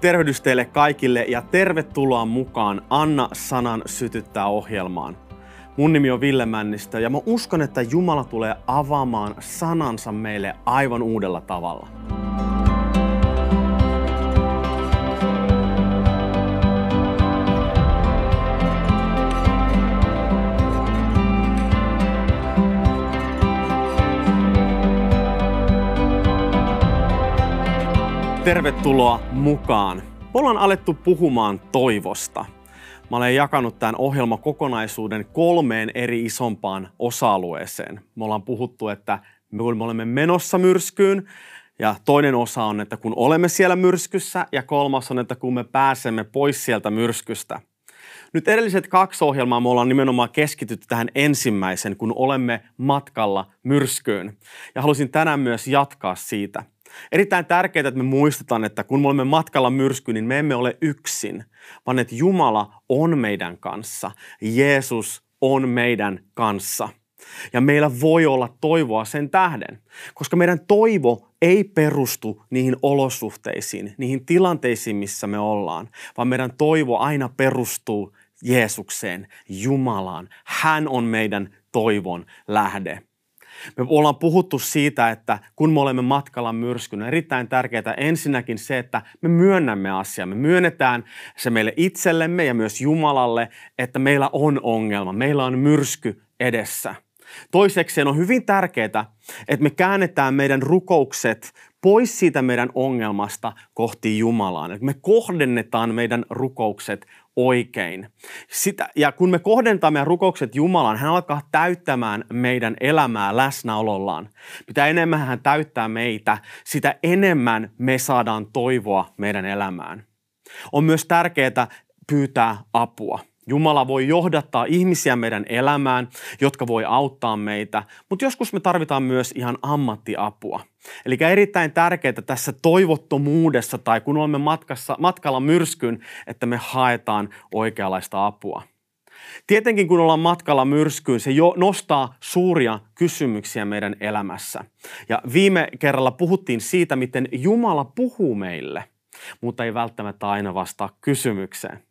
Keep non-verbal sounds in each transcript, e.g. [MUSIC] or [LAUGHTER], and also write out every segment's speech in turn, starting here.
Tervehdys teille kaikille ja tervetuloa mukaan Anna Sanan sytyttää ohjelmaan. Mun nimi on Ville Männistö ja mä uskon, että Jumala tulee avaamaan sanansa meille aivan uudella tavalla. Tervetuloa mukaan. Me ollaan alettu puhumaan toivosta. Mä olen jakanut tämän ohjelmakokonaisuuden kolmeen eri isompaan osa-alueeseen. Me ollaan puhuttu, että me olemme menossa myrskyyn, ja toinen osa on, että kun olemme siellä myrskyssä, ja kolmas on, että kun me pääsemme pois sieltä myrskystä. Nyt edelliset kaksi ohjelmaa me ollaan nimenomaan keskitytty tähän ensimmäisen, kun olemme matkalla myrskyyn. Ja halusin tänään myös jatkaa siitä – Erittäin tärkeää, että me muistetaan, että kun me olemme matkalla myrskyyn, niin me emme ole yksin, vaan että Jumala on meidän kanssa. Jeesus on meidän kanssa. Ja meillä voi olla toivoa sen tähden, koska meidän toivo ei perustu niihin olosuhteisiin, niihin tilanteisiin, missä me ollaan, vaan meidän toivo aina perustuu Jeesukseen, Jumalaan. Hän on meidän toivon lähde. Me ollaan puhuttu siitä, että kun me olemme matkalla myrskyyn, on erittäin tärkeää ensinnäkin se, että me myönnämme asiaa. Me myönnetään se meille itsellemme ja myös Jumalalle, että meillä on ongelma, meillä on myrsky edessä. Toiseksi on hyvin tärkeää, että me käännetään meidän rukoukset pois siitä meidän ongelmasta kohti Jumalaan. Että me kohdennetaan meidän rukoukset oikein. Sitä, ja kun me kohdentaa meidän rukoukset Jumalaan, hän alkaa täyttämään meidän elämää läsnäolollaan. Mitä enemmän hän täyttää meitä, sitä enemmän me saadaan toivoa meidän elämään. On myös tärkeää pyytää apua. Jumala voi johdattaa ihmisiä meidän elämään, jotka voi auttaa meitä, mutta joskus me tarvitaan myös ihan ammattiapua. Eli erittäin tärkeää tässä toivottomuudessa tai kun olemme matkassa, matkalla myrskyn, että me haetaan oikeanlaista apua. Tietenkin kun ollaan matkalla myrskyyn, se jo nostaa suuria kysymyksiä meidän elämässä. Ja viime kerralla puhuttiin siitä, miten Jumala puhuu meille, mutta ei välttämättä aina vastaa kysymykseen.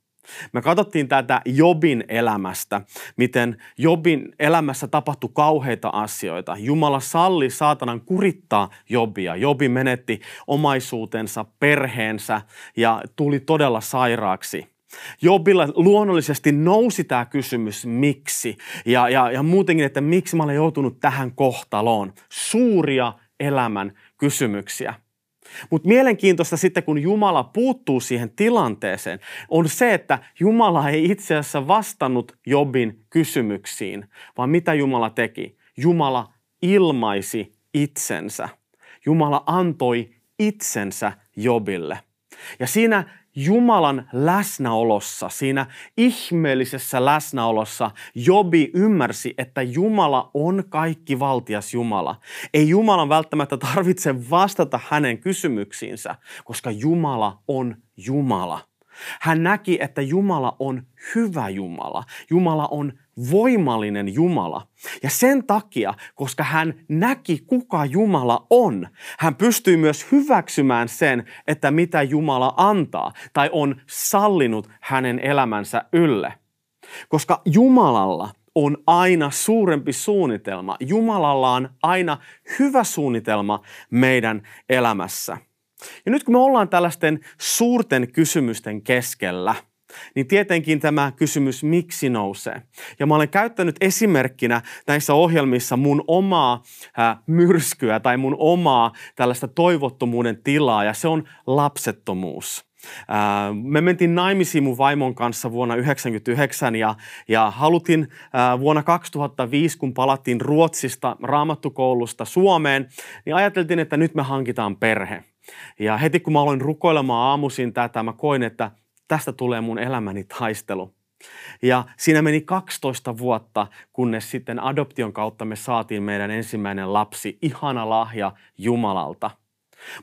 Me katsottiin tätä Jobin elämästä, miten Jobin elämässä tapahtui kauheita asioita. Jumala salli saatanan kurittaa Jobia. Jobi menetti omaisuutensa, perheensä ja tuli todella sairaaksi. Jobilla luonnollisesti nousi tämä kysymys, miksi, ja, ja, ja muutenkin, että miksi mä olen joutunut tähän kohtaloon. Suuria elämän kysymyksiä. Mutta mielenkiintoista sitten, kun Jumala puuttuu siihen tilanteeseen, on se, että Jumala ei itse asiassa vastannut Jobin kysymyksiin, vaan mitä Jumala teki? Jumala ilmaisi itsensä. Jumala antoi itsensä Jobille. Ja siinä Jumalan läsnäolossa, siinä ihmeellisessä läsnäolossa Jobi ymmärsi, että Jumala on kaikki valtias Jumala. Ei Jumalan välttämättä tarvitse vastata hänen kysymyksiinsä, koska Jumala on Jumala. Hän näki, että Jumala on hyvä Jumala. Jumala on voimallinen Jumala. Ja sen takia, koska hän näki, kuka Jumala on, hän pystyi myös hyväksymään sen, että mitä Jumala antaa tai on sallinut hänen elämänsä ylle. Koska Jumalalla on aina suurempi suunnitelma. Jumalalla on aina hyvä suunnitelma meidän elämässä. Ja nyt kun me ollaan tällaisten suurten kysymysten keskellä – niin tietenkin tämä kysymys miksi nousee. Ja mä olen käyttänyt esimerkkinä näissä ohjelmissa mun omaa myrskyä tai mun omaa tällaista toivottomuuden tilaa ja se on lapsettomuus. Me mentiin naimisiin mun vaimon kanssa vuonna 1999 ja, ja halutin vuonna 2005, kun palattiin Ruotsista raamattukoulusta Suomeen, niin ajateltiin, että nyt me hankitaan perhe. Ja heti kun mä aloin rukoilemaan aamuisin tätä, mä koin, että tästä tulee mun elämäni taistelu. Ja siinä meni 12 vuotta, kunnes sitten adoption kautta me saatiin meidän ensimmäinen lapsi, ihana lahja Jumalalta.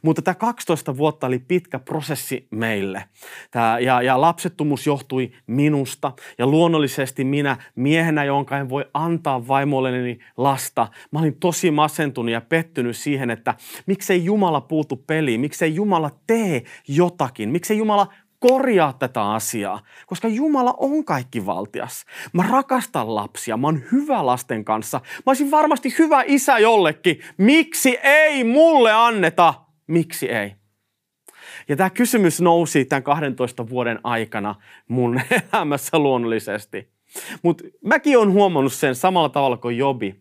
Mutta tämä 12 vuotta oli pitkä prosessi meille. Tää, ja, ja lapsettomuus johtui minusta. Ja luonnollisesti minä miehenä, jonka en voi antaa vaimolleni lasta. Mä olin tosi masentunut ja pettynyt siihen, että miksei Jumala puutu peliin, miksei Jumala tee jotakin, miksei Jumala korjaa tätä asiaa, koska Jumala on kaikki valtias. Mä rakastan lapsia, mä oon hyvä lasten kanssa. Mä olisin varmasti hyvä isä jollekin. Miksi ei mulle anneta? Miksi ei? Ja tämä kysymys nousi tämän 12 vuoden aikana mun [LAUGHS] elämässä luonnollisesti. Mutta mäkin olen huomannut sen samalla tavalla kuin Jobi,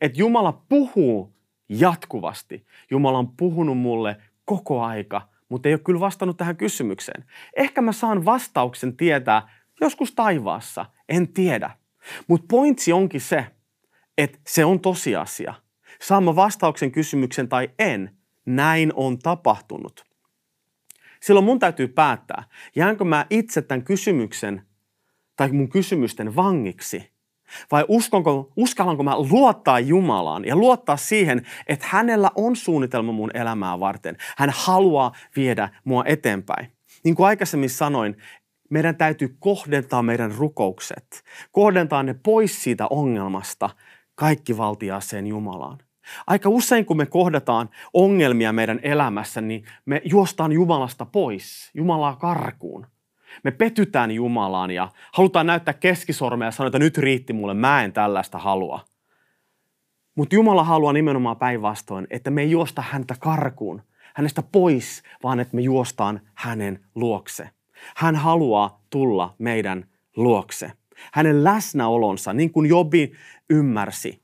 että Jumala puhuu jatkuvasti. Jumala on puhunut mulle koko aika – mutta ei ole kyllä vastannut tähän kysymykseen. Ehkä mä saan vastauksen tietää joskus taivaassa, en tiedä. Mutta pointsi onkin se, että se on tosiasia. Saan mä vastauksen kysymyksen tai en, näin on tapahtunut. Silloin mun täytyy päättää, jäänkö mä itse tämän kysymyksen tai mun kysymysten vangiksi – vai uskonko, uskallanko mä luottaa Jumalaan ja luottaa siihen, että hänellä on suunnitelma mun elämää varten. Hän haluaa viedä mua eteenpäin. Niin kuin aikaisemmin sanoin, meidän täytyy kohdentaa meidän rukoukset, kohdentaa ne pois siitä ongelmasta kaikki valtiaaseen Jumalaan. Aika usein, kun me kohdataan ongelmia meidän elämässä, niin me juostaan Jumalasta pois, Jumalaa karkuun. Me petytään Jumalaan ja halutaan näyttää keskisormea ja sanoa, että nyt riitti mulle, mä en tällaista halua. Mutta Jumala haluaa nimenomaan päinvastoin, että me ei juosta häntä karkuun, hänestä pois, vaan että me juostaan hänen luokse. Hän haluaa tulla meidän luokse. Hänen läsnäolonsa, niin kuin Jobi ymmärsi,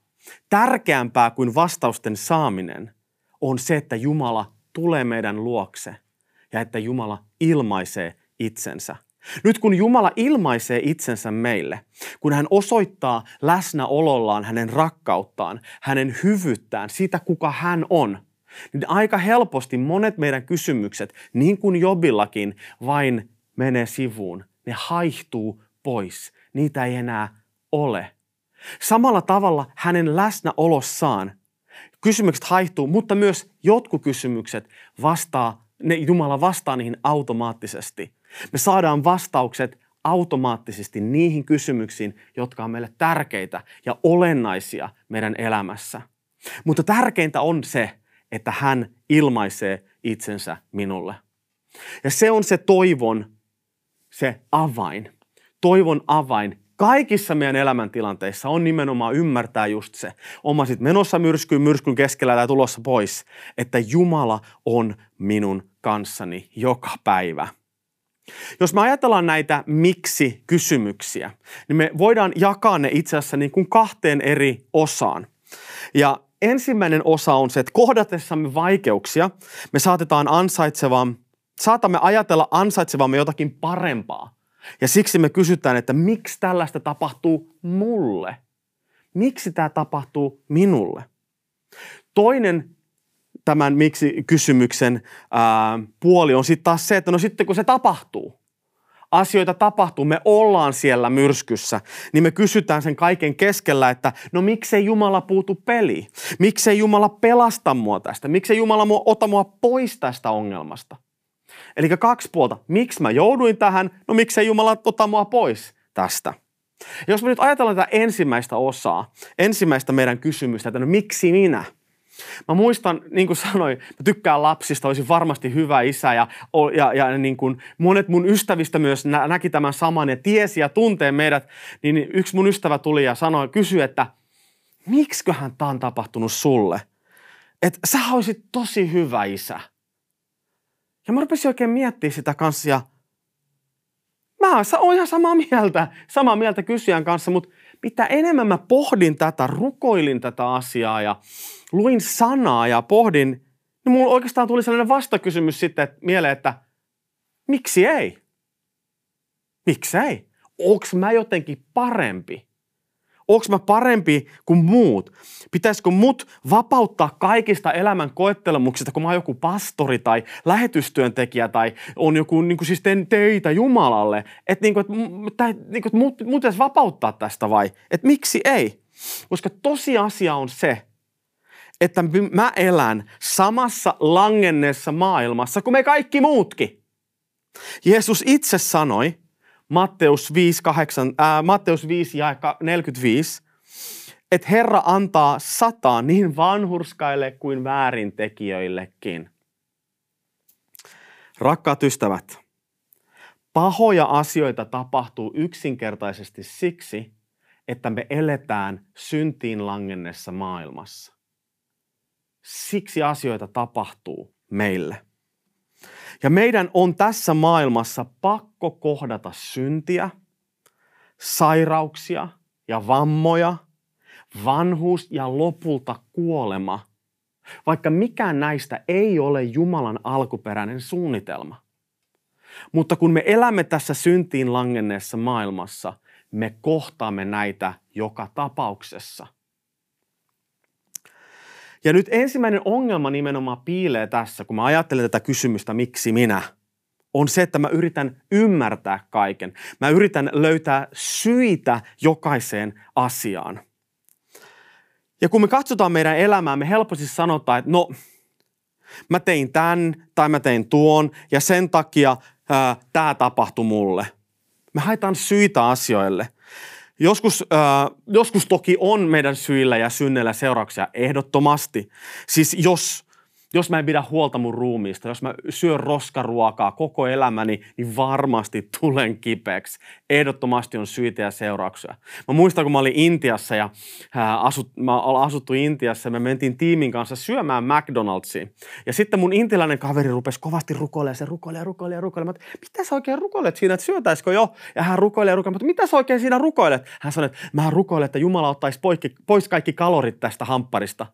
tärkeämpää kuin vastausten saaminen on se, että Jumala tulee meidän luokse ja että Jumala ilmaisee itsensä. Nyt kun Jumala ilmaisee itsensä meille, kun hän osoittaa läsnäolollaan hänen rakkauttaan, hänen hyvyyttään, sitä kuka hän on, niin aika helposti monet meidän kysymykset, niin kuin Jobillakin, vain menee sivuun. Ne haihtuu pois. Niitä ei enää ole. Samalla tavalla hänen läsnäolossaan kysymykset haihtuu, mutta myös jotkut kysymykset vastaa, ne Jumala vastaa niihin automaattisesti – me saadaan vastaukset automaattisesti niihin kysymyksiin, jotka on meille tärkeitä ja olennaisia meidän elämässä. Mutta tärkeintä on se, että hän ilmaisee itsensä minulle. Ja se on se toivon, se avain. Toivon avain kaikissa meidän elämäntilanteissa on nimenomaan ymmärtää just se. Oma sit menossa myrskyyn, myrskyn keskellä tai tulossa pois, että Jumala on minun kanssani joka päivä. Jos me ajatellaan näitä miksi-kysymyksiä, niin me voidaan jakaa ne itse asiassa niin kuin kahteen eri osaan. Ja ensimmäinen osa on se, että kohdatessamme vaikeuksia me saatetaan ansaitsevan, saatamme ajatella ansaitsevamme jotakin parempaa. Ja siksi me kysytään, että miksi tällaista tapahtuu mulle? Miksi tämä tapahtuu minulle? Toinen tämän miksi-kysymyksen ää, puoli on sitten taas se, että no sitten kun se tapahtuu, asioita tapahtuu, me ollaan siellä myrskyssä, niin me kysytään sen kaiken keskellä, että no miksei Jumala puutu peliin? Miksei Jumala pelasta mua tästä? Miksei Jumala mua, ota mua pois tästä ongelmasta? Eli kaksi puolta. Miksi mä jouduin tähän? No miksei Jumala ota mua pois tästä? Jos me nyt ajatellaan tätä ensimmäistä osaa, ensimmäistä meidän kysymystä, että no miksi minä – Mä muistan, niin kuin sanoin, mä tykkään lapsista, olisin varmasti hyvä isä ja, ja, ja niin kuin monet mun ystävistä myös nä, näki tämän saman ja tiesi ja tuntee meidät, niin yksi mun ystävä tuli ja sanoi, kysyi, että miksiköhän tämä on tapahtunut sulle? Että sä olisit tosi hyvä isä. Ja mä rupesin oikein miettimään sitä kanssa ja mä oon ihan samaa mieltä, samaa mieltä kysyjän kanssa, mutta mitä enemmän mä pohdin tätä, rukoilin tätä asiaa ja luin sanaa ja pohdin, niin mulla oikeastaan tuli sellainen vastakysymys sitten mieleen, että miksi ei? Miksi ei? Onks mä jotenkin parempi? Onko mä parempi kuin muut? Pitäisikö mut vapauttaa kaikista elämän koettelemuksista, kun mä oon joku pastori tai lähetystyöntekijä tai on joku, niin kuin siis teen teitä Jumalalle? Että niin et, niin kuin, mut, mut vapauttaa tästä vai? Että miksi ei? Koska tosiasia on se, että mä elän samassa langenneessa maailmassa kuin me kaikki muutkin. Jeesus itse sanoi, Matteus 5, 8, ää, Matteus 5 ja 45, että Herra antaa sataa niin vanhurskaille kuin väärintekijöillekin. Rakkaat ystävät, pahoja asioita tapahtuu yksinkertaisesti siksi, että me eletään syntiin langennessa maailmassa. Siksi asioita tapahtuu meille. Ja meidän on tässä maailmassa pakko kohdata syntiä, sairauksia ja vammoja, vanhuus ja lopulta kuolema, vaikka mikään näistä ei ole Jumalan alkuperäinen suunnitelma. Mutta kun me elämme tässä syntiin langenneessa maailmassa, me kohtaamme näitä joka tapauksessa. Ja nyt ensimmäinen ongelma nimenomaan piilee tässä, kun mä ajattelen tätä kysymystä, miksi minä, on se, että mä yritän ymmärtää kaiken. Mä yritän löytää syitä jokaiseen asiaan. Ja kun me katsotaan meidän elämää, me helposti sanotaan, että no, mä tein tämän tai mä tein tuon ja sen takia tämä tapahtui mulle. Me haetaan syitä asioille. Joskus, äh, joskus toki on meidän syillä ja synneillä seurauksia ehdottomasti. Siis jos jos mä en pidä huolta mun ruumiista, jos mä syön roskaruokaa koko elämäni, niin varmasti tulen kipeäksi. Ehdottomasti on syitä ja seurauksia. Mä muistan, kun mä olin Intiassa ja asut, mä olin asuttu Intiassa ja me mentiin tiimin kanssa syömään McDonald'siin. Ja sitten mun intialainen kaveri rupesi kovasti rukoilemaan, se rukoilee ja rukoilee ja rukoilee. Mä, mitä sä oikein rukoilet siinä, että syötäisikö jo? Ja hän rukoilee rukoilee, mutta mitä sä oikein siinä rukoilet? Hän sanoi, että mä rukoilen, että Jumala ottaisi pois kaikki kalorit tästä hampparista.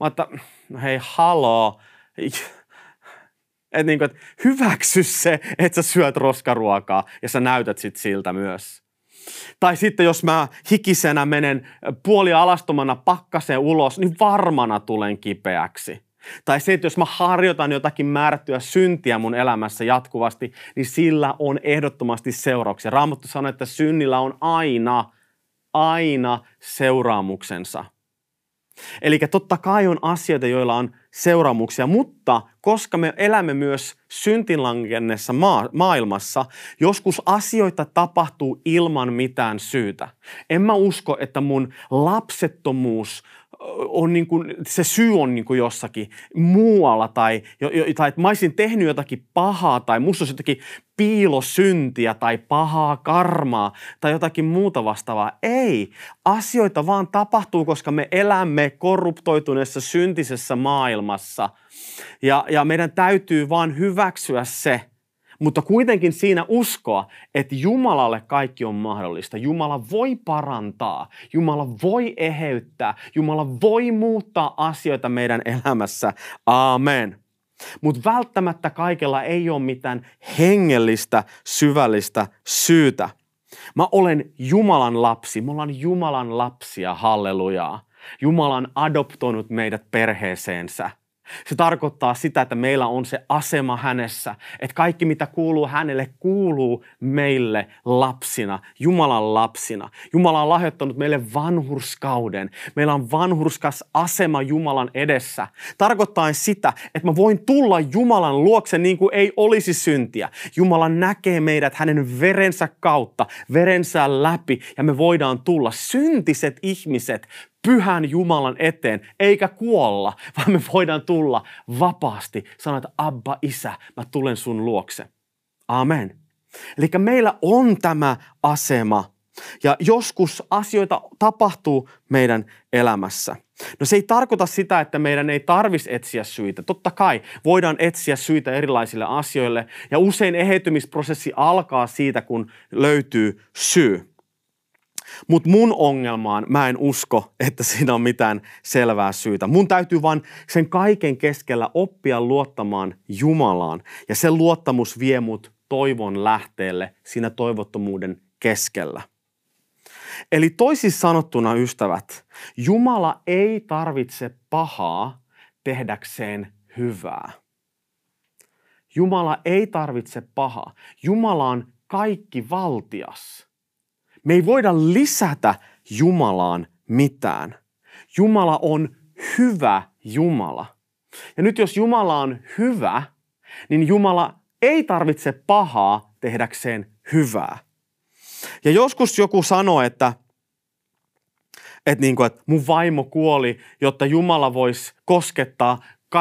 Mä että, no hei, haloo. Että niin kuin, että hyväksy se, että sä syöt roskaruokaa ja sä näytät sit siltä myös. Tai sitten jos mä hikisenä menen puoli alastomana pakkaseen ulos, niin varmana tulen kipeäksi. Tai se, että jos mä harjoitan jotakin määrättyä syntiä mun elämässä jatkuvasti, niin sillä on ehdottomasti seurauksia. Raamattu sanoo, että synnillä on aina, aina seuraamuksensa. Eli totta kai on asioita, joilla on seuraamuksia, mutta koska me elämme myös syntinlangennessa maa- maailmassa, joskus asioita tapahtuu ilman mitään syytä. En mä usko, että mun lapsettomuus on niin kuin, se syy on niin kuin jossakin muualla tai, tai että mä olisin tehnyt jotakin pahaa tai musta olisi jotakin piilosyntiä tai pahaa karmaa tai jotakin muuta vastaavaa. Ei. Asioita vaan tapahtuu, koska me elämme korruptoituneessa syntisessä maailmassa. Ja, ja meidän täytyy vaan hyväksyä se, mutta kuitenkin siinä uskoa, että Jumalalle kaikki on mahdollista. Jumala voi parantaa, Jumala voi eheyttää, Jumala voi muuttaa asioita meidän elämässä. Amen. Mutta välttämättä kaikella ei ole mitään hengellistä, syvällistä syytä. Mä olen Jumalan lapsi, me ollaan Jumalan lapsia, hallelujaa. Jumala on adoptoinut meidät perheeseensä. Se tarkoittaa sitä, että meillä on se asema hänessä, että kaikki mitä kuuluu hänelle kuuluu meille lapsina, Jumalan lapsina. Jumala on lahjoittanut meille vanhurskauden. Meillä on vanhurskas asema Jumalan edessä. Tarkoittaa sitä, että mä voin tulla Jumalan luokse niin kuin ei olisi syntiä. Jumala näkee meidät hänen verensä kautta, verensä läpi ja me voidaan tulla. Syntiset ihmiset pyhän Jumalan eteen, eikä kuolla, [LAUGHS] vaan me voidaan tulla vapaasti. Sanoa, että Abba, Isä, mä tulen sun luokse. Amen. Eli meillä on tämä asema. Ja joskus asioita tapahtuu meidän elämässä. No se ei tarkoita sitä, että meidän ei tarvitsisi etsiä syitä. Totta kai voidaan etsiä syitä erilaisille asioille. Ja usein eheytymisprosessi alkaa siitä, kun löytyy syy. Mutta mun ongelmaan mä en usko, että siinä on mitään selvää syytä. Mun täytyy vaan sen kaiken keskellä oppia luottamaan Jumalaan. Ja se luottamus vie mut toivon lähteelle siinä toivottomuuden keskellä. Eli toisin sanottuna, ystävät, Jumala ei tarvitse pahaa tehdäkseen hyvää. Jumala ei tarvitse pahaa. Jumala on kaikki valtias. Me ei voida lisätä Jumalaan mitään. Jumala on hyvä Jumala. Ja nyt jos Jumala on hyvä, niin Jumala ei tarvitse pahaa tehdäkseen hyvää. Ja joskus joku sanoo, että, että, niin kuin, että mun vaimo kuoli, jotta Jumala voisi koskettaa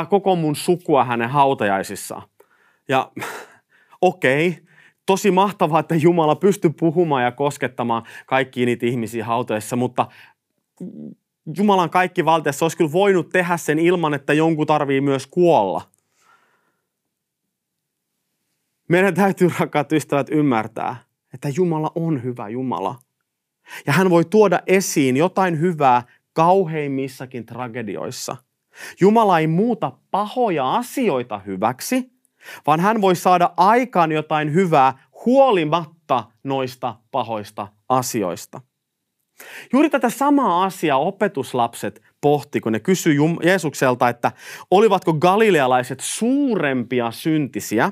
koko mun sukua hänen hautajaisissaan. Ja [LAUGHS] okei, okay, tosi mahtavaa, että Jumala pystyy puhumaan ja koskettamaan kaikki niitä ihmisiä hautajaisissa, mutta Jumalan kaikki valteessa olisi kyllä voinut tehdä sen ilman, että jonkun tarvii myös kuolla. Meidän täytyy, rakkaat ystävät, ymmärtää, että Jumala on hyvä Jumala. Ja hän voi tuoda esiin jotain hyvää kauheimmissakin tragedioissa. Jumala ei muuta pahoja asioita hyväksi, vaan hän voi saada aikaan jotain hyvää huolimatta noista pahoista asioista. Juuri tätä samaa asiaa opetuslapset pohti, kun ne kysyi Jeesukselta, että olivatko galilealaiset suurempia syntisiä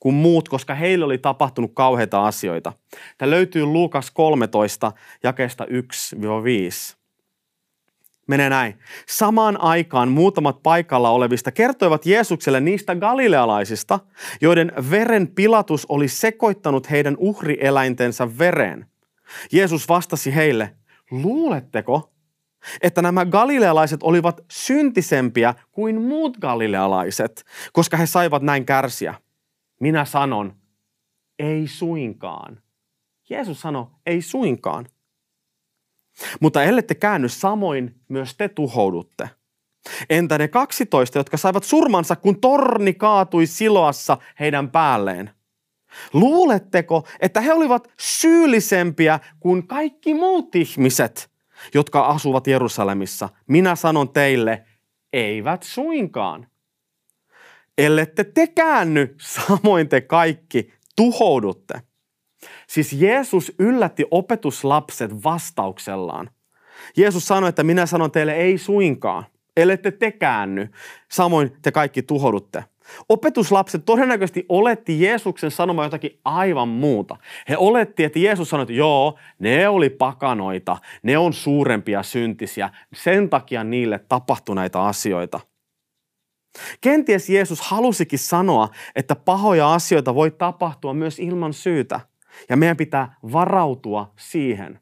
kuin muut, koska heille oli tapahtunut kauheita asioita. Tämä löytyy Luukas 13, jakeesta 1-5 menee näin. Samaan aikaan muutamat paikalla olevista kertoivat Jeesukselle niistä galilealaisista, joiden veren pilatus oli sekoittanut heidän uhrieläintensä vereen. Jeesus vastasi heille, luuletteko, että nämä galilealaiset olivat syntisempiä kuin muut galilealaiset, koska he saivat näin kärsiä? Minä sanon, ei suinkaan. Jeesus sanoi, ei suinkaan. Mutta ellette käänny, samoin myös te tuhoudutte. Entä ne 12, jotka saivat surmansa, kun torni kaatui siloassa heidän päälleen? Luuletteko, että he olivat syyllisempiä kuin kaikki muut ihmiset, jotka asuvat Jerusalemissa? Minä sanon teille, eivät suinkaan. Ellette te käänny, samoin te kaikki tuhoudutte. Siis Jeesus yllätti opetuslapset vastauksellaan. Jeesus sanoi, että minä sanon teille ei suinkaan, ellette te käänny, samoin te kaikki tuhoudutte. Opetuslapset todennäköisesti oletti Jeesuksen sanomaan jotakin aivan muuta. He oletti, että Jeesus sanoi, että joo, ne oli pakanoita, ne on suurempia syntisiä, sen takia niille tapahtui näitä asioita. Kenties Jeesus halusikin sanoa, että pahoja asioita voi tapahtua myös ilman syytä – ja meidän pitää varautua siihen.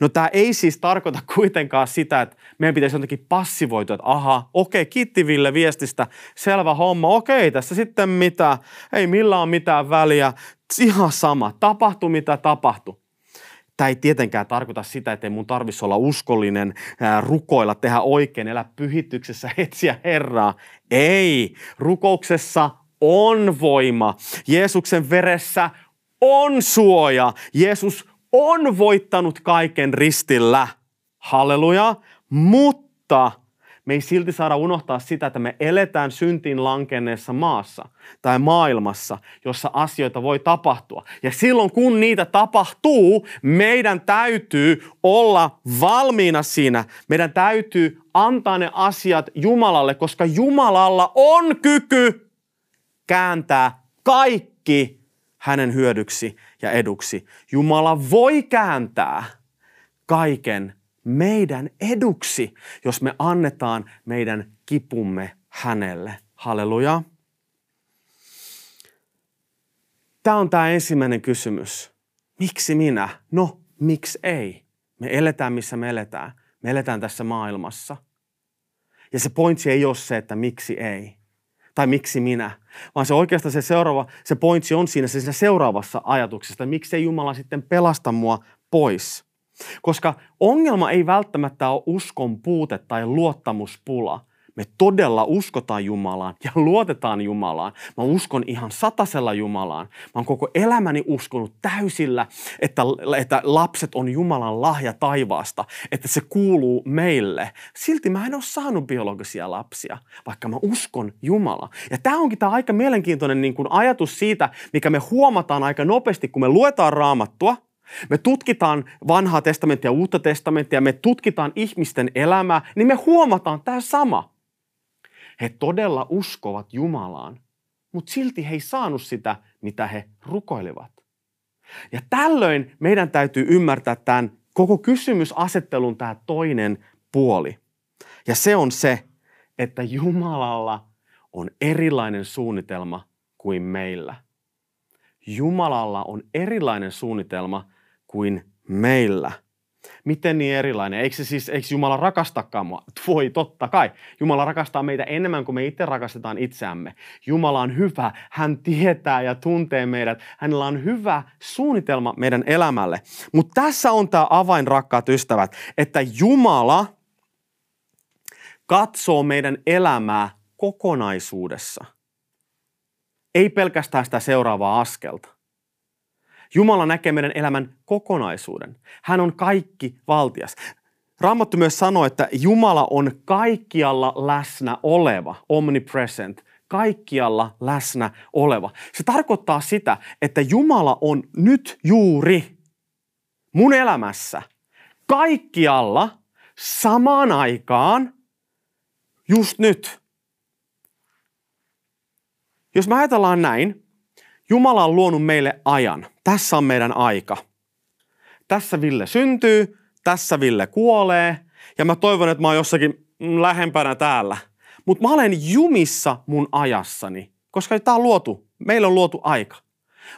No tämä ei siis tarkoita kuitenkaan sitä, että meidän pitäisi jotenkin passivoitua, että aha, okei, kiitti Ville viestistä, selvä homma, okei, tässä sitten mitä, ei millään ole mitään väliä, ihan sama, tapahtuu mitä tapahtuu. Tämä ei tietenkään tarkoita sitä, että ei mun tarvitsisi olla uskollinen, ää, rukoilla, tehdä oikein, elää pyhityksessä, etsiä Herraa. Ei, rukouksessa on voima. Jeesuksen veressä on suoja. Jeesus on voittanut kaiken ristillä. Halleluja. Mutta me ei silti saada unohtaa sitä, että me eletään syntiin lankenneessa maassa tai maailmassa, jossa asioita voi tapahtua. Ja silloin kun niitä tapahtuu, meidän täytyy olla valmiina siinä. Meidän täytyy antaa ne asiat Jumalalle, koska Jumalalla on kyky kääntää kaikki hänen hyödyksi ja eduksi. Jumala voi kääntää kaiken meidän eduksi, jos me annetaan meidän kipumme hänelle. Halleluja. Tämä on tämä ensimmäinen kysymys. Miksi minä? No, miksi ei? Me eletään, missä me eletään. Me eletään tässä maailmassa. Ja se pointsi ei ole se, että miksi ei tai miksi minä, vaan se oikeastaan se seuraava, se pointsi on siinä, siinä seuraavassa ajatuksessa, että miksi ei Jumala sitten pelasta mua pois. Koska ongelma ei välttämättä ole uskon puute tai luottamuspula, me todella uskotaan Jumalaan ja luotetaan Jumalaan. Mä uskon ihan satasella Jumalaan. Mä oon koko elämäni uskonut täysillä, että, että lapset on Jumalan lahja taivaasta, että se kuuluu meille. Silti mä en ole saanut biologisia lapsia, vaikka mä uskon Jumala. Ja tämä onkin tämä aika mielenkiintoinen niin kuin ajatus siitä, mikä me huomataan aika nopeasti, kun me luetaan raamattua – me tutkitaan vanhaa testamenttia ja uutta testamenttia, me tutkitaan ihmisten elämää, niin me huomataan tämä sama. He todella uskovat Jumalaan, mutta silti he ei saanut sitä, mitä he rukoilivat. Ja tällöin meidän täytyy ymmärtää tämän koko kysymysasettelun tämä toinen puoli. Ja se on se, että Jumalalla on erilainen suunnitelma kuin meillä. Jumalalla on erilainen suunnitelma kuin meillä. Miten niin erilainen? Eikö, se siis, eikö Jumala rakastakaan mua? [LAUGHS] Voi, totta kai. Jumala rakastaa meitä enemmän kuin me itse rakastetaan itseämme. Jumala on hyvä. Hän tietää ja tuntee meidät. Hänellä on hyvä suunnitelma meidän elämälle. Mutta tässä on tämä avain, rakkaat ystävät, että Jumala katsoo meidän elämää kokonaisuudessa. Ei pelkästään sitä seuraavaa askelta. Jumala näkee meidän elämän kokonaisuuden. Hän on kaikki valtias. Raamattu myös sanoo, että Jumala on kaikkialla läsnä oleva, omnipresent, kaikkialla läsnä oleva. Se tarkoittaa sitä, että Jumala on nyt juuri mun elämässä kaikkialla samaan aikaan just nyt. Jos me ajatellaan näin, Jumala on luonut meille ajan. Tässä on meidän aika. Tässä Ville syntyy, tässä Ville kuolee ja mä toivon, että mä oon jossakin lähempänä täällä. Mutta mä olen jumissa mun ajassani, koska tämä on luotu, meillä on luotu aika.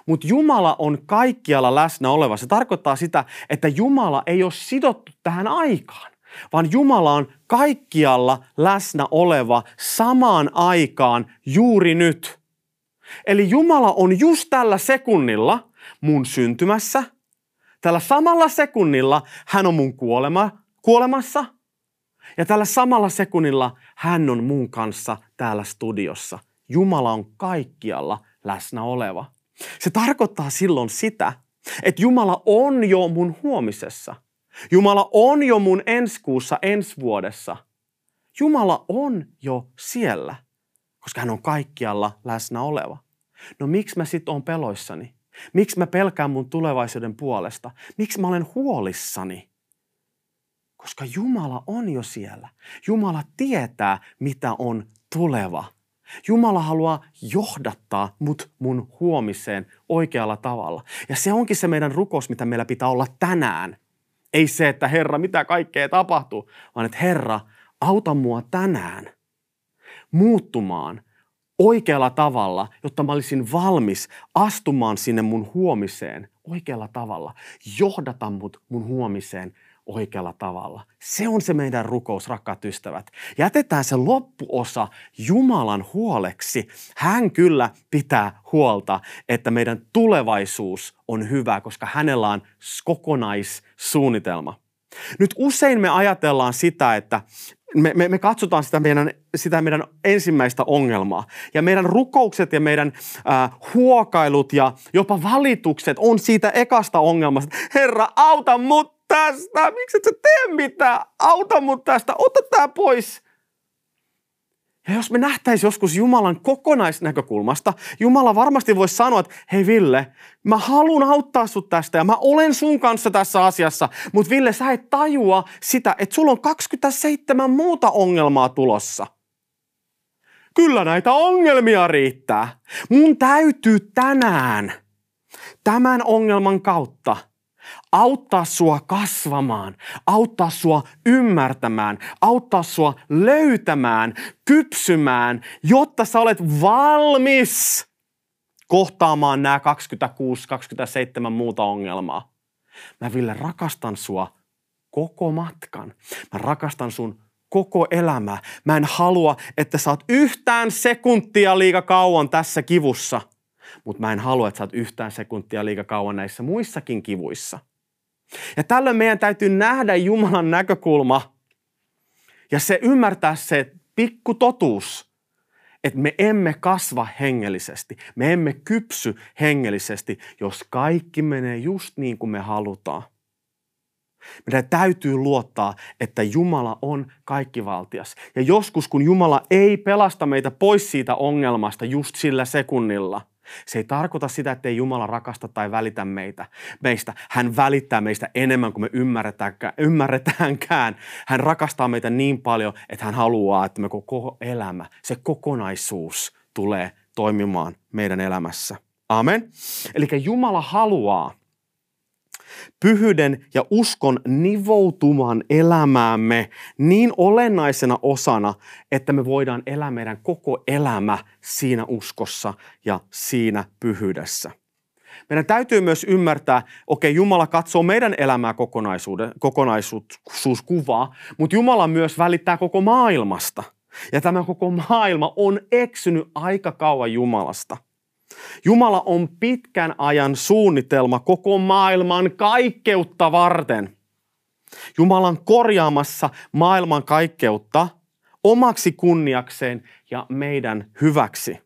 Mutta Jumala on kaikkialla läsnä oleva. Se tarkoittaa sitä, että Jumala ei ole sidottu tähän aikaan, vaan Jumala on kaikkialla läsnä oleva samaan aikaan juuri nyt. Eli Jumala on just tällä sekunnilla mun syntymässä. Tällä samalla sekunnilla hän on mun kuolema, kuolemassa. Ja tällä samalla sekunnilla hän on mun kanssa täällä studiossa. Jumala on kaikkialla läsnä oleva. Se tarkoittaa silloin sitä, että Jumala on jo mun huomisessa. Jumala on jo mun ensi kuussa, ensi vuodessa. Jumala on jo siellä koska hän on kaikkialla läsnä oleva. No miksi mä sit on peloissani? Miksi mä pelkään mun tulevaisuuden puolesta? Miksi mä olen huolissani? Koska Jumala on jo siellä. Jumala tietää, mitä on tuleva. Jumala haluaa johdattaa mut mun huomiseen oikealla tavalla. Ja se onkin se meidän rukous, mitä meillä pitää olla tänään. Ei se, että Herra, mitä kaikkea tapahtuu, vaan että Herra, auta mua tänään – muuttumaan oikealla tavalla, jotta mä olisin valmis astumaan sinne mun huomiseen oikealla tavalla. Johdata mut mun huomiseen oikealla tavalla. Se on se meidän rukous, rakkaat ystävät. Jätetään se loppuosa Jumalan huoleksi. Hän kyllä pitää huolta, että meidän tulevaisuus on hyvä, koska hänellä on kokonaissuunnitelma. Nyt usein me ajatellaan sitä, että me, me, me katsotaan sitä meidän, sitä meidän ensimmäistä ongelmaa. Ja meidän rukoukset ja meidän äh, huokailut ja jopa valitukset on siitä ekasta ongelmasta. Herra, auta mut tästä! Miksi et sä tee mitään? Auta mut tästä! Ota tää pois! Ja jos me nähtäisiin joskus Jumalan kokonaisnäkökulmasta, Jumala varmasti voisi sanoa, että hei Ville, mä haluan auttaa sut tästä ja mä olen sun kanssa tässä asiassa, mutta Ville, sä et tajua sitä, että sulla on 27 muuta ongelmaa tulossa. Kyllä näitä ongelmia riittää. Mun täytyy tänään tämän ongelman kautta – auttaa sua kasvamaan, auttaa sua ymmärtämään, auttaa sua löytämään, kypsymään, jotta sä olet valmis kohtaamaan nämä 26-27 muuta ongelmaa. Mä Ville rakastan sua koko matkan. Mä rakastan sun koko elämää. Mä en halua, että sä oot yhtään sekuntia liikaa kauan tässä kivussa, mutta mä en halua, että sä oot yhtään sekuntia liikaa kauan näissä muissakin kivuissa – ja tällöin meidän täytyy nähdä Jumalan näkökulma ja se ymmärtää se pikku totuus, että me emme kasva hengellisesti, me emme kypsy hengellisesti, jos kaikki menee just niin kuin me halutaan. Meidän täytyy luottaa, että Jumala on kaikkivaltias. Ja joskus, kun Jumala ei pelasta meitä pois siitä ongelmasta just sillä sekunnilla, se ei tarkoita sitä, että ei Jumala rakasta tai välitä meitä, meistä. Hän välittää meistä enemmän kuin me ymmärretäänkään. ymmärretäänkään. Hän rakastaa meitä niin paljon, että hän haluaa, että me koko elämä, se kokonaisuus tulee toimimaan meidän elämässä. Amen. Eli Jumala haluaa, pyhyyden ja uskon nivoutuman elämäämme niin olennaisena osana, että me voidaan elää meidän koko elämä siinä uskossa ja siinä pyhyydessä. Meidän täytyy myös ymmärtää, okei, okay, Jumala katsoo meidän elämää kokonaisuuskuvaa, mutta Jumala myös välittää koko maailmasta. Ja tämä koko maailma on eksynyt aika kauan Jumalasta – Jumala on pitkän ajan suunnitelma koko maailman kaikkeutta varten. Jumala on korjaamassa maailman kaikkeutta omaksi kunniakseen ja meidän hyväksi.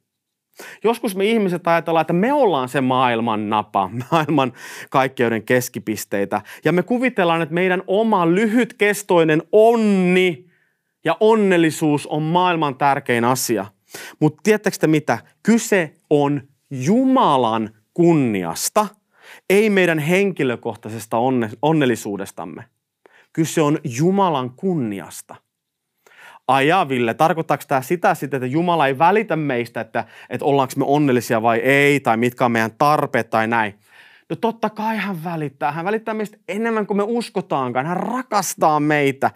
Joskus me ihmiset ajatellaan, että me ollaan se maailman napa, [LAUGHS] maailman kaikkeuden keskipisteitä. Ja me kuvitellaan, että meidän oma lyhytkestoinen onni ja onnellisuus on maailman tärkein asia. Mutta tiedättekö te mitä? Kyse on Jumalan kunniasta, ei meidän henkilökohtaisesta onne, onnellisuudestamme. Kyse on Jumalan kunniasta. Ajaville, tarkoittaako tämä sitä sitten, että Jumala ei välitä meistä, että, että ollaanko me onnellisia vai ei, tai mitkä on meidän tarpeet tai näin? No totta kai hän välittää. Hän välittää meistä enemmän kuin me uskotaankaan. Hän rakastaa meitä.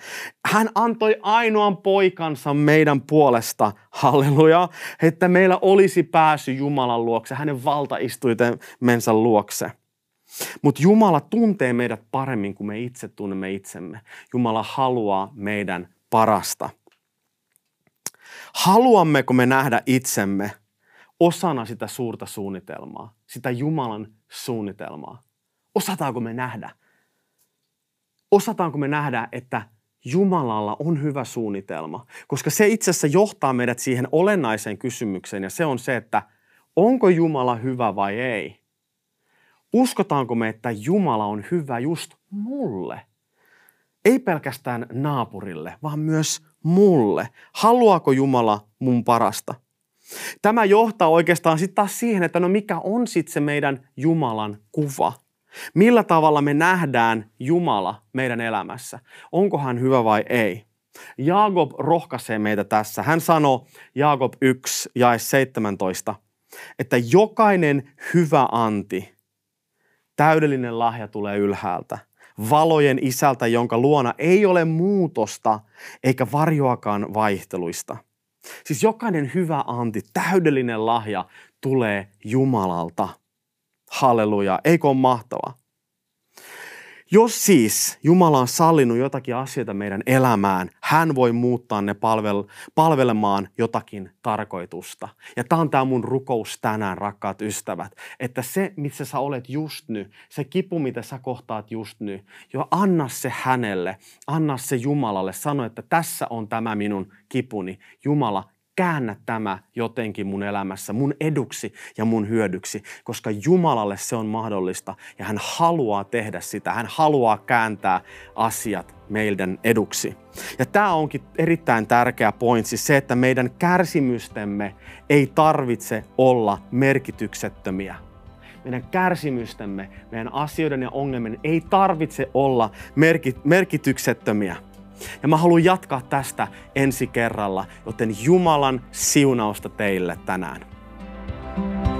Hän antoi ainoan poikansa meidän puolesta, halleluja, että meillä olisi pääsy Jumalan luokse, hänen valtaistuitemensä luokse. Mutta Jumala tuntee meidät paremmin kuin me itse tunnemme itsemme. Jumala haluaa meidän parasta. Haluammeko me nähdä itsemme osana sitä suurta suunnitelmaa, sitä Jumalan suunnitelmaa. Osataanko me nähdä? Osataanko me nähdä, että Jumalalla on hyvä suunnitelma? Koska se itse asiassa johtaa meidät siihen olennaiseen kysymykseen ja se on se, että onko Jumala hyvä vai ei? Uskotaanko me, että Jumala on hyvä just mulle? Ei pelkästään naapurille, vaan myös mulle. Haluaako Jumala mun parasta? Tämä johtaa oikeastaan sitten taas siihen, että no mikä on sitten se meidän Jumalan kuva? Millä tavalla me nähdään Jumala meidän elämässä? Onko hän hyvä vai ei? Jaakob rohkaisee meitä tässä. Hän sanoo Jaakob 1 ja 17, että jokainen hyvä anti, täydellinen lahja tulee ylhäältä, valojen isältä, jonka luona ei ole muutosta eikä varjoakaan vaihteluista – Siis jokainen hyvä anti, täydellinen lahja tulee Jumalalta. Halleluja, eikö ole mahtavaa? Jos siis Jumala on sallinut jotakin asioita meidän elämään, hän voi muuttaa ne palvel- palvelemaan jotakin tarkoitusta. Ja tämä on tämä mun rukous tänään, rakkaat ystävät, että se, missä sä olet just nyt, se kipu, mitä sä kohtaat just nyt, jo anna se hänelle, anna se Jumalalle, sano, että tässä on tämä minun kipuni. Jumala, käännä tämä jotenkin mun elämässä, mun eduksi ja mun hyödyksi, koska Jumalalle se on mahdollista ja hän haluaa tehdä sitä. Hän haluaa kääntää asiat meidän eduksi. Ja tämä onkin erittäin tärkeä pointsi, se, että meidän kärsimystemme ei tarvitse olla merkityksettömiä. Meidän kärsimystemme, meidän asioiden ja ongelmien ei tarvitse olla merkityksettömiä ja mä haluan jatkaa tästä ensi kerralla, joten Jumalan siunausta teille tänään. thank you